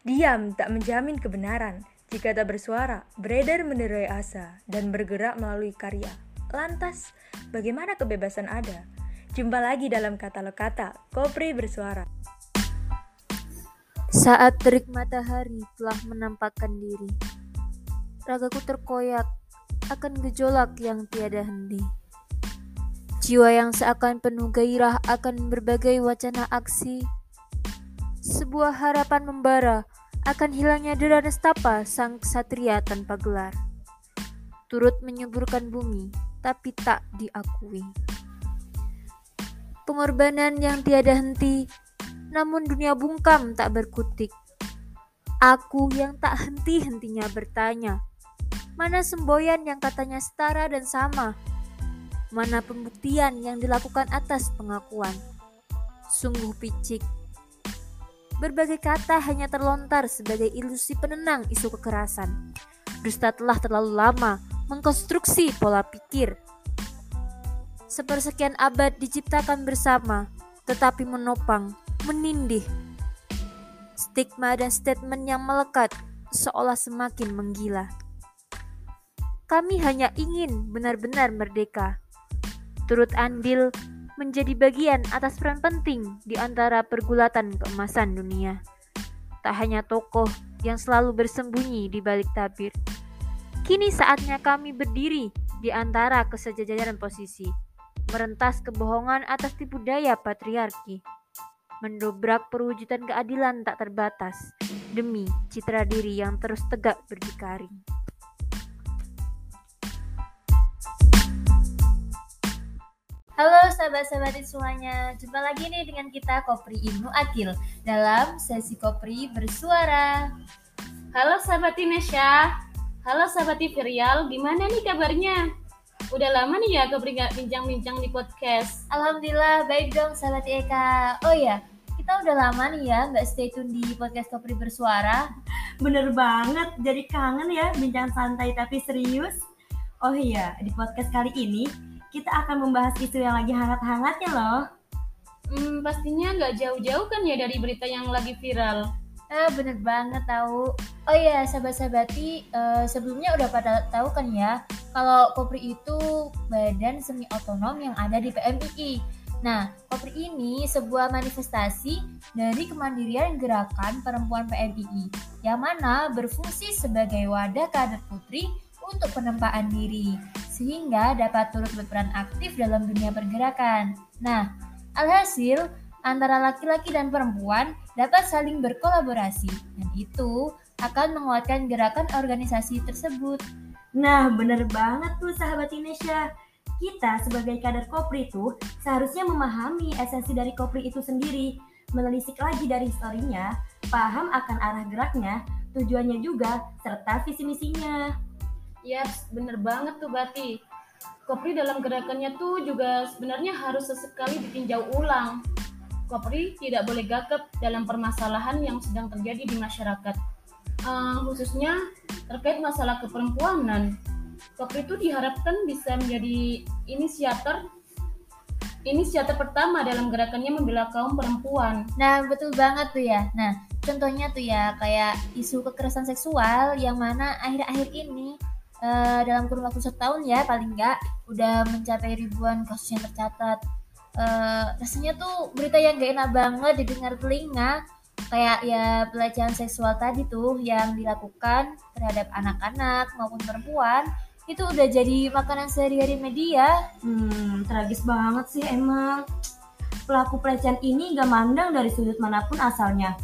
Diam tak menjamin kebenaran. Jika tak bersuara, beredar menerai asa dan bergerak melalui karya. Lantas, bagaimana kebebasan ada? Jumpa lagi dalam katalog kata, Kopri bersuara. Saat terik matahari telah menampakkan diri, ragaku terkoyak akan gejolak yang tiada henti. Jiwa yang seakan penuh gairah akan berbagai wacana aksi. Sebuah harapan membara akan hilangnya dera nestapa sang ksatria tanpa gelar. Turut menyuburkan bumi, tapi tak diakui. Pengorbanan yang tiada henti, namun dunia bungkam tak berkutik. Aku yang tak henti-hentinya bertanya, mana semboyan yang katanya setara dan sama? Mana pembuktian yang dilakukan atas pengakuan? Sungguh picik. Berbagai kata hanya terlontar sebagai ilusi penenang isu kekerasan. Dusta telah terlalu lama mengkonstruksi pola pikir. Sepersekian abad diciptakan bersama, tetapi menopang, menindih. Stigma dan statement yang melekat seolah semakin menggila. Kami hanya ingin benar-benar merdeka turut andil menjadi bagian atas peran penting di antara pergulatan keemasan dunia. Tak hanya tokoh yang selalu bersembunyi di balik tabir. Kini saatnya kami berdiri di antara kesejajaran posisi, merentas kebohongan atas tipu daya patriarki, mendobrak perwujudan keadilan tak terbatas demi citra diri yang terus tegak berdikari. Halo sahabat-sahabat semuanya, jumpa lagi nih dengan kita Kopri Ibnu Akil dalam sesi Kopri bersuara. Halo sahabat Inesha, halo sahabat Virial, gimana nih kabarnya? Udah lama nih ya Kopri gak bincang-bincang di podcast. Alhamdulillah baik dong sahabat Eka. Oh ya, kita udah lama nih ya nggak stay tune di podcast Kopri bersuara. Bener banget, jadi kangen ya bincang santai tapi serius. Oh iya, di podcast kali ini kita akan membahas isu yang lagi hangat-hangatnya loh. Hmm, pastinya nggak jauh-jauh kan ya dari berita yang lagi viral. Eh, bener banget tahu. Oh iya, sahabat-sahabati, uh, sebelumnya udah pada tahu kan ya, kalau Kopri itu badan semi otonom yang ada di PMII. Nah, Kopri ini sebuah manifestasi dari kemandirian gerakan perempuan PMII, yang mana berfungsi sebagai wadah kader putri untuk penempaan diri sehingga dapat turut berperan aktif dalam dunia pergerakan. Nah, alhasil antara laki-laki dan perempuan dapat saling berkolaborasi dan itu akan menguatkan gerakan organisasi tersebut. Nah, bener banget tuh sahabat Inesha. Kita sebagai kader Kopri itu seharusnya memahami esensi dari Kopri itu sendiri, menelisik lagi dari historinya, paham akan arah geraknya, tujuannya juga, serta visi misinya. Ya, bener banget tuh Bati. Kopri dalam gerakannya tuh juga sebenarnya harus sesekali ditinjau ulang. Kopri tidak boleh gagap dalam permasalahan yang sedang terjadi di masyarakat, uh, khususnya terkait masalah keperempuanan. Kopri itu diharapkan bisa menjadi inisiator inisiator pertama dalam gerakannya membela kaum perempuan. Nah, betul banget tuh ya. Nah, contohnya tuh ya kayak isu kekerasan seksual yang mana akhir-akhir ini uh, dalam kurun waktu setahun ya paling nggak udah mencapai ribuan kasus yang tercatat uh, rasanya tuh berita yang gak enak banget didengar telinga kayak ya pelecehan seksual tadi tuh yang dilakukan terhadap anak-anak maupun perempuan itu udah jadi makanan sehari-hari media. Hmm, tragis banget sih emang. Pelaku pelecehan ini gak mandang dari sudut mana pun asalnya.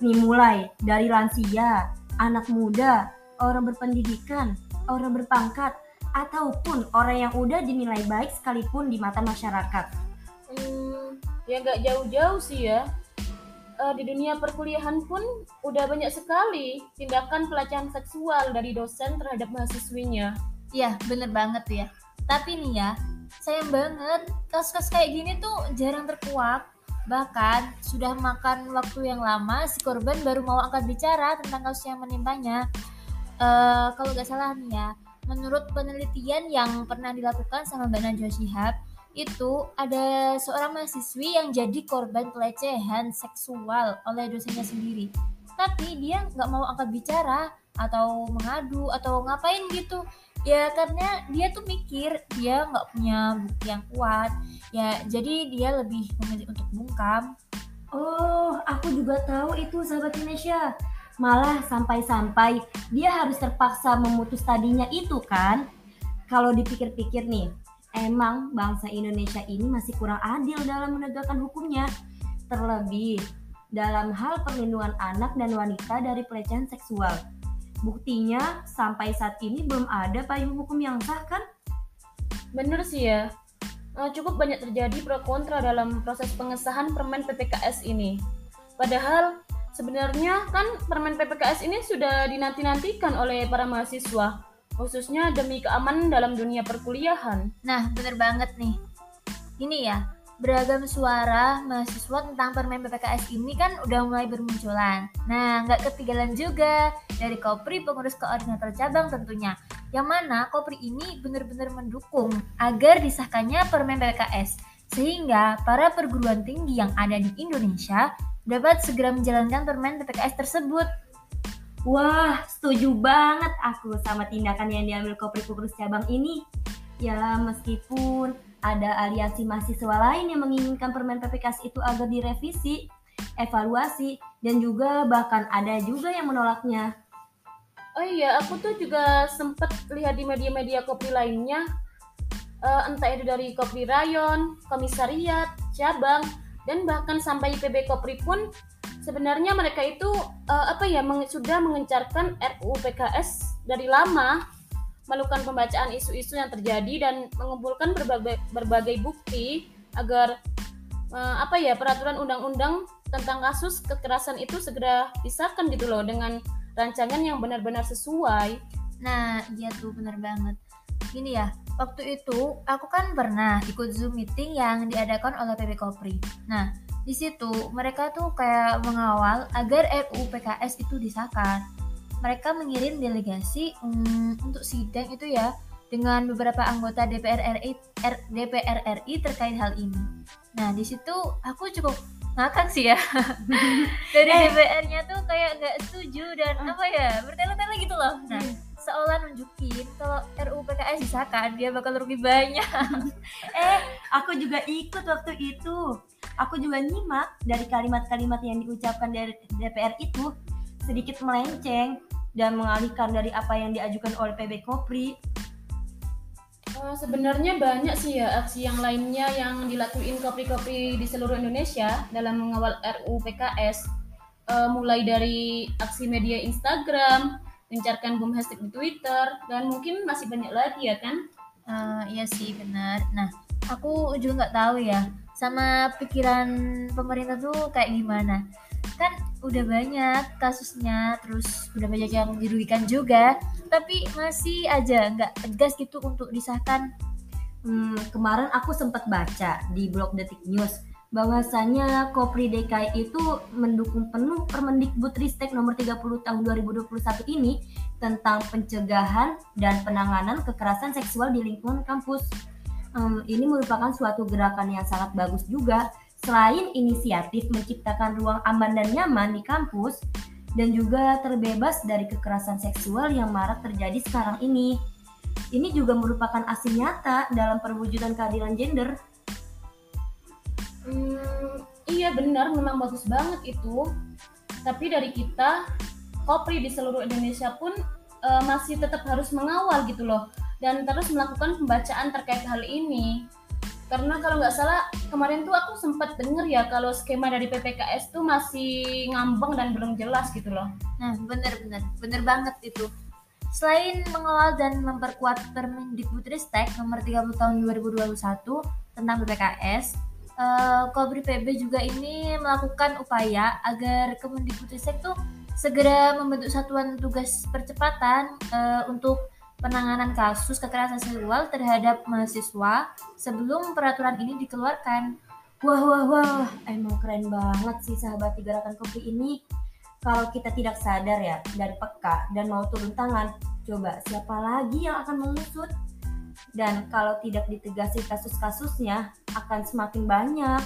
Nih mulai dari lansia, anak muda, orang berpendidikan, orang berpangkat, ataupun orang yang udah dinilai baik sekalipun di mata masyarakat? Hmm, ya nggak jauh-jauh sih ya. Uh, di dunia perkuliahan pun udah banyak sekali tindakan pelecehan seksual dari dosen terhadap mahasiswinya. Iya, bener banget ya. Tapi nih ya, sayang banget kasus-kasus kayak gini tuh jarang terkuak. Bahkan sudah makan waktu yang lama si korban baru mau angkat bicara tentang kasus yang menimpanya uh, kalau nggak salah nih ya menurut penelitian yang pernah dilakukan sama Mbak Najwa Shihab itu ada seorang mahasiswi yang jadi korban pelecehan seksual oleh dosennya sendiri. Tapi dia nggak mau angkat bicara atau mengadu atau ngapain gitu. Ya karena dia tuh mikir dia nggak punya bukti yang kuat. Ya jadi dia lebih memilih untuk bungkam. Oh, aku juga tahu itu sahabat Indonesia. Malah sampai-sampai dia harus terpaksa memutus tadinya itu kan. Kalau dipikir-pikir nih, emang bangsa Indonesia ini masih kurang adil dalam menegakkan hukumnya. Terlebih dalam hal perlindungan anak dan wanita dari pelecehan seksual. Buktinya sampai saat ini belum ada payung hukum yang sah kan? Bener sih ya. Eh, cukup banyak terjadi pro kontra dalam proses pengesahan permen PPKS ini. Padahal sebenarnya kan permen PPKS ini sudah dinanti-nantikan oleh para mahasiswa, khususnya demi keamanan dalam dunia perkuliahan. Nah, bener banget nih. Ini ya, beragam suara mahasiswa tentang permen PPKS ini kan udah mulai bermunculan. Nah, nggak ketinggalan juga dari Kopri pengurus koordinator cabang tentunya. Yang mana Kopri ini benar-benar mendukung agar disahkannya permen PPKS. Sehingga para perguruan tinggi yang ada di Indonesia dapat segera menjalankan permen PPKS tersebut. Wah, setuju banget aku sama tindakan yang diambil Kopri pengurus cabang ini. Ya, meskipun ada aliansi mahasiswa lain yang menginginkan permen PPKS itu agar direvisi, evaluasi, dan juga bahkan ada juga yang menolaknya. Oh iya, aku tuh juga sempat lihat di media-media Kopri lainnya, eh, entah itu dari Kopri Rayon, Komisariat, Cabang, dan bahkan sampai PB Kopri pun sebenarnya mereka itu eh, apa ya meng- sudah mengencarkan RUU PKS dari lama melakukan pembacaan isu-isu yang terjadi dan mengumpulkan berbagai berbagai bukti agar eh, apa ya peraturan undang-undang tentang kasus kekerasan itu segera disahkan gitu loh dengan rancangan yang benar-benar sesuai. Nah, iya tuh bener banget. Gini ya, waktu itu aku kan pernah ikut Zoom meeting yang diadakan oleh PB Kopri. Nah, di situ mereka tuh kayak mengawal agar RUU PKS itu disahkan. Mereka mengirim delegasi hmm, untuk sidang itu ya dengan beberapa anggota DPR RI, R- DPR RI terkait hal ini. Nah, di situ aku cukup ngakak sih ya. Dari DPR-nya tuh kayak nggak setuju dan apa ya, bertele-tele gitu loh. Nah, seolah nunjukin kalau RUU PKS disahkan dia bakal rugi banyak. Eh, aku juga ikut waktu itu. Aku juga nyimak dari kalimat-kalimat yang diucapkan dari DPR itu sedikit melenceng dan mengalihkan dari apa yang diajukan oleh PB Kopri. Eh, sebenarnya banyak sih ya aksi yang lainnya yang dilakuin kopri-kopri di seluruh Indonesia dalam mengawal RUU PKS. Eh, mulai dari aksi media Instagram, gencarkan boom hashtag di Twitter, dan mungkin masih banyak lagi ya kan? Eh, iya sih benar. Nah, aku juga nggak tahu ya sama pikiran pemerintah tuh kayak gimana. Kan udah banyak kasusnya, terus udah banyak yang dirugikan juga, tapi masih aja nggak tegas gitu untuk disahkan. Hmm, kemarin aku sempat baca di blog Detik News bahwasanya Kopri DKI itu mendukung penuh Permendikbudristek nomor 30 tahun 2021 ini tentang pencegahan dan penanganan kekerasan seksual di lingkungan kampus. Hmm, ini merupakan suatu gerakan yang sangat bagus juga. Selain inisiatif menciptakan ruang aman dan nyaman di kampus dan juga terbebas dari kekerasan seksual yang marak terjadi sekarang ini. Ini juga merupakan aksi nyata dalam perwujudan keadilan gender. Hmm, iya benar, memang bagus banget itu. Tapi dari kita, Kopri di seluruh Indonesia pun eh, masih tetap harus mengawal gitu loh, dan terus melakukan pembacaan terkait hal ini. Karena kalau nggak salah kemarin tuh aku sempat denger ya kalau skema dari PPKS tuh masih ngambang dan belum jelas gitu loh. Nah, bener-bener, bener banget itu. Selain mengawal dan memperkuat Permendikbudristek nomor 30 tahun 2021 tentang PPKS, eh, Kobri PB juga ini melakukan upaya agar Kemendikbudristek tuh segera membentuk satuan tugas percepatan eh, untuk penanganan kasus kekerasan seksual terhadap mahasiswa sebelum peraturan ini dikeluarkan. Wah wah wah, emang keren banget sih sahabat di gerakan kopi ini. Kalau kita tidak sadar ya dan peka dan mau turun tangan, coba siapa lagi yang akan mengusut? Dan kalau tidak ditegasi kasus-kasusnya akan semakin banyak.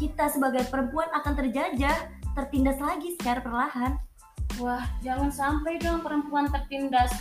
Kita sebagai perempuan akan terjajah, tertindas lagi secara perlahan. Wah, jangan sampai dong perempuan tertindas.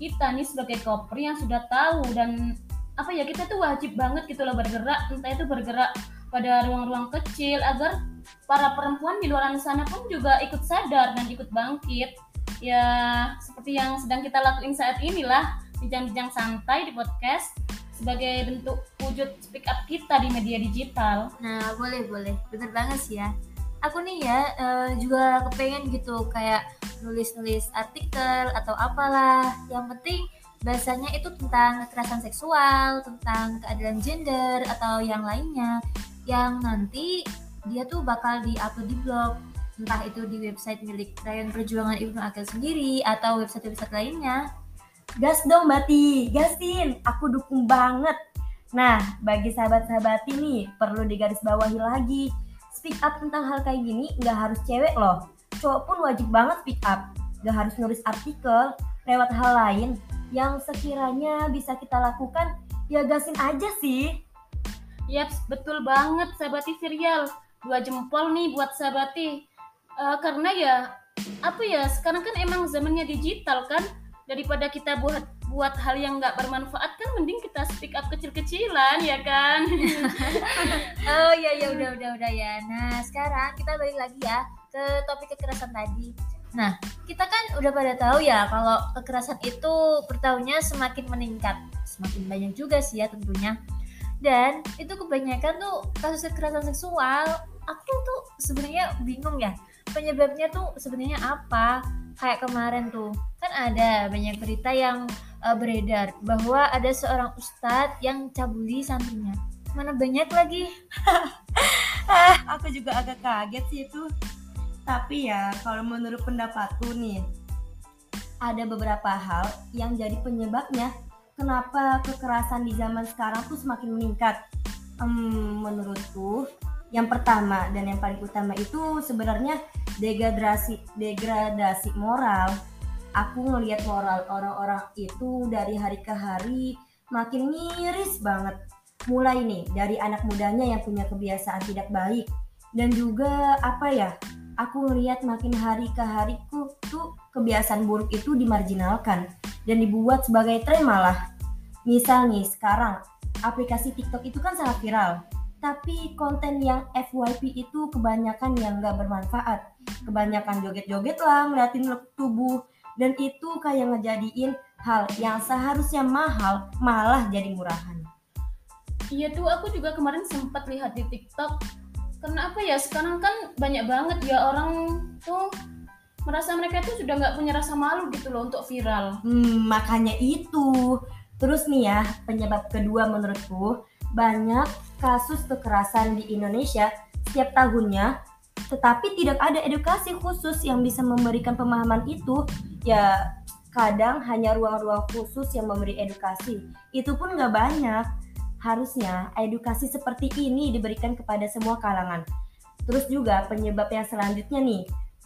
Kita nih sebagai kopri yang sudah tahu dan apa ya kita tuh wajib banget gitu loh bergerak entah itu bergerak pada ruang-ruang kecil agar para perempuan di luar sana pun juga ikut sadar dan ikut bangkit ya seperti yang sedang kita lakuin saat inilah bincang-bincang santai di podcast sebagai bentuk wujud speak up kita di media digital Nah, boleh boleh. Bener banget sih ya. Aku nih ya eh, juga kepengen gitu kayak nulis-nulis artikel atau apalah. Yang penting bahasanya itu tentang kekerasan seksual, tentang keadilan gender atau yang lainnya yang nanti dia tuh bakal di-upload di blog entah itu di website milik Rayon Perjuangan Ibnu Akil sendiri atau website-website lainnya. Gas dong Bati, gasin, aku dukung banget. Nah, bagi sahabat-sahabat ini perlu digarisbawahi lagi. Speak up tentang hal kayak gini nggak harus cewek loh. Cowok pun wajib banget speak up. Nggak harus nulis artikel lewat hal lain yang sekiranya bisa kita lakukan ya gasin aja sih. Yaps, betul banget sahabati serial. Dua jempol nih buat sahabati. Eh, karena ya apa ya sekarang kan emang zamannya digital kan daripada kita buat buat hal yang nggak bermanfaat kan mending kita speak up kecil-kecilan ya kan Oh iya ya udah udah udah ya. Nah sekarang kita balik lagi ya ke topik kekerasan tadi. Nah kita kan udah pada tahu ya kalau kekerasan itu per tahunnya semakin meningkat, semakin banyak juga sih ya tentunya. Dan itu kebanyakan tuh kasus kekerasan seksual. Aku tuh sebenarnya bingung ya penyebabnya tuh sebenarnya apa? Kayak kemarin tuh kan ada banyak berita yang uh, beredar bahwa ada seorang ustadz yang cabuli santrinya. Mana banyak lagi Ah, aku juga agak kaget sih itu. Tapi ya, kalau menurut pendapatku nih, ada beberapa hal yang jadi penyebabnya kenapa kekerasan di zaman sekarang tuh semakin meningkat. Hmm, menurutku, yang pertama dan yang paling utama itu sebenarnya degradasi degradasi moral. Aku ngelihat moral orang-orang itu dari hari ke hari makin miris banget. Mulai nih dari anak mudanya yang punya kebiasaan tidak baik dan juga apa ya? Aku ngelihat makin hari ke hariku tuh kebiasaan buruk itu dimarginalkan dan dibuat sebagai tren malah. Misal nih sekarang aplikasi TikTok itu kan sangat viral, tapi konten yang FYP itu kebanyakan yang nggak bermanfaat. Kebanyakan joget-joget lah, ngeliatin tubuh, dan itu kayak ngejadiin hal yang seharusnya mahal malah jadi murahan. Iya tuh aku juga kemarin sempat lihat di TikTok. Karena apa ya sekarang kan banyak banget ya orang tuh merasa mereka tuh sudah nggak punya rasa malu gitu loh untuk viral. Hmm, makanya itu. Terus nih ya, penyebab kedua menurutku, banyak kasus kekerasan di Indonesia setiap tahunnya, tetapi tidak ada edukasi khusus yang bisa memberikan pemahaman itu. Ya, kadang hanya ruang-ruang khusus yang memberi edukasi. Itu pun nggak banyak. Harusnya edukasi seperti ini diberikan kepada semua kalangan. Terus juga penyebab yang selanjutnya nih,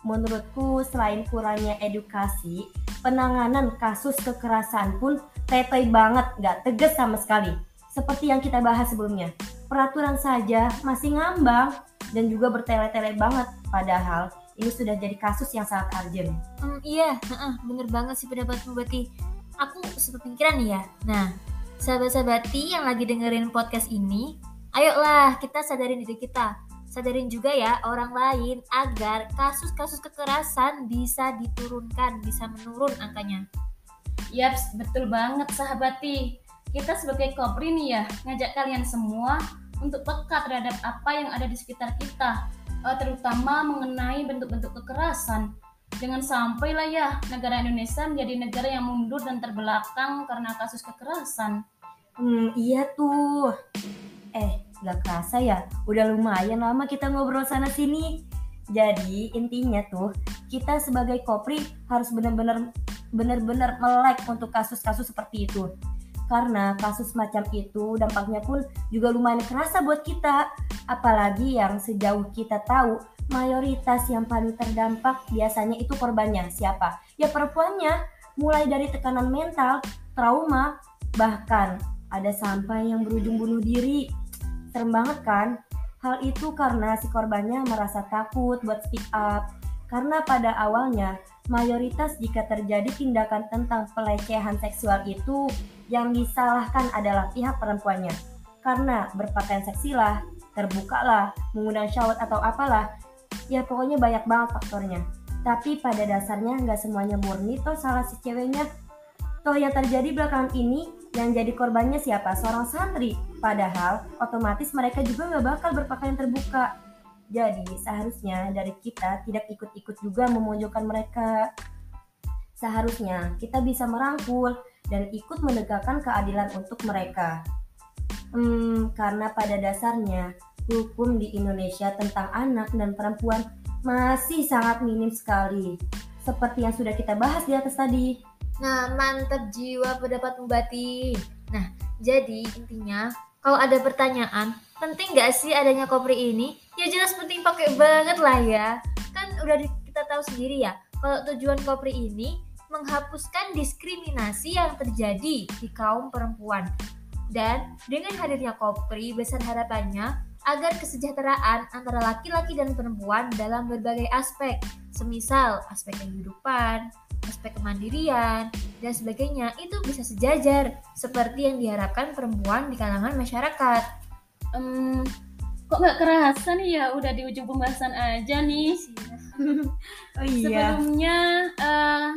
menurutku selain kurangnya edukasi, penanganan kasus kekerasan pun tetoy banget, nggak tegas sama sekali. Seperti yang kita bahas sebelumnya, peraturan saja masih ngambang dan juga bertele-tele banget. Padahal ini sudah jadi kasus yang sangat urgent. Hmm, iya, heeh, bener banget sih pendapatmu berarti. Aku sepemikiran nih ya. Nah, sahabat-sahabati yang lagi dengerin podcast ini, ayolah kita sadarin diri kita. Sadarin juga ya orang lain agar kasus-kasus kekerasan bisa diturunkan, bisa menurun angkanya. Yaps, betul banget sahabati. Kita sebagai kopri nih ya, ngajak kalian semua untuk peka terhadap apa yang ada di sekitar kita, eh, terutama mengenai bentuk-bentuk kekerasan. Jangan sampai lah ya negara Indonesia menjadi negara yang mundur dan terbelakang karena kasus kekerasan. Hmm, iya tuh. Eh, gak kerasa ya, udah lumayan lama kita ngobrol sana sini. Jadi intinya tuh, kita sebagai kopri harus benar-benar benar-benar melek untuk kasus-kasus seperti itu. Karena kasus macam itu dampaknya pun juga lumayan kerasa buat kita. Apalagi yang sejauh kita tahu, mayoritas yang paling terdampak biasanya itu korbannya. Siapa? Ya perempuannya. Mulai dari tekanan mental, trauma, bahkan ada sampai yang berujung bunuh diri. Serem banget kan? Hal itu karena si korbannya merasa takut buat speak up. Karena pada awalnya Mayoritas jika terjadi tindakan tentang pelecehan seksual itu yang disalahkan adalah pihak perempuannya. Karena berpakaian seksilah, terbukalah, mengundang syahwat atau apalah, ya pokoknya banyak banget faktornya. Tapi pada dasarnya nggak semuanya murni toh salah si ceweknya. Toh yang terjadi belakangan ini yang jadi korbannya siapa? Seorang santri. Padahal otomatis mereka juga nggak bakal berpakaian terbuka. Jadi seharusnya dari kita tidak ikut-ikut juga memojokkan mereka. Seharusnya kita bisa merangkul dan ikut menegakkan keadilan untuk mereka. Hmm, karena pada dasarnya hukum di Indonesia tentang anak dan perempuan masih sangat minim sekali. Seperti yang sudah kita bahas di atas tadi. Nah, mantap jiwa pendapat Mbati. Nah, jadi intinya kalau ada pertanyaan, penting nggak sih adanya kopri ini? Ya jelas penting pakai banget lah ya. Kan udah kita tahu sendiri ya, kalau tujuan kopri ini menghapuskan diskriminasi yang terjadi di kaum perempuan. Dan dengan hadirnya kopri, besar harapannya agar kesejahteraan antara laki-laki dan perempuan dalam berbagai aspek, semisal aspek kehidupan, aspek kemandirian, dan sebagainya itu bisa sejajar seperti yang diharapkan perempuan di kalangan masyarakat. Um, kok nggak kerasa nih ya udah di ujung pembahasan aja nih. Oh iya. Sebelumnya uh,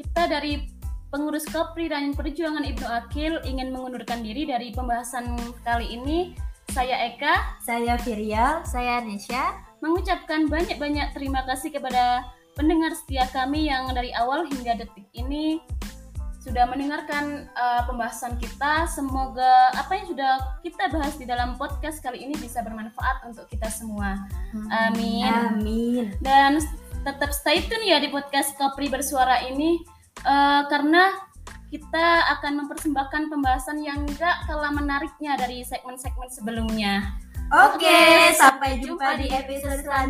kita dari pengurus Kopri dan Perjuangan Ibnu Akil ingin mengundurkan diri dari pembahasan kali ini. Saya Eka, Saya Virial. Saya Nesya, mengucapkan banyak-banyak terima kasih kepada pendengar setia kami yang dari awal hingga detik ini sudah mendengarkan uh, pembahasan kita. Semoga apa yang sudah kita bahas di dalam podcast kali ini bisa bermanfaat untuk kita semua. Amin. Amin. Dan tetap stay tune ya di podcast Kopri Bersuara ini uh, karena kita akan mempersembahkan pembahasan yang gak kalah menariknya dari segmen-segmen sebelumnya. Oke, sampai jumpa di episode selanjutnya.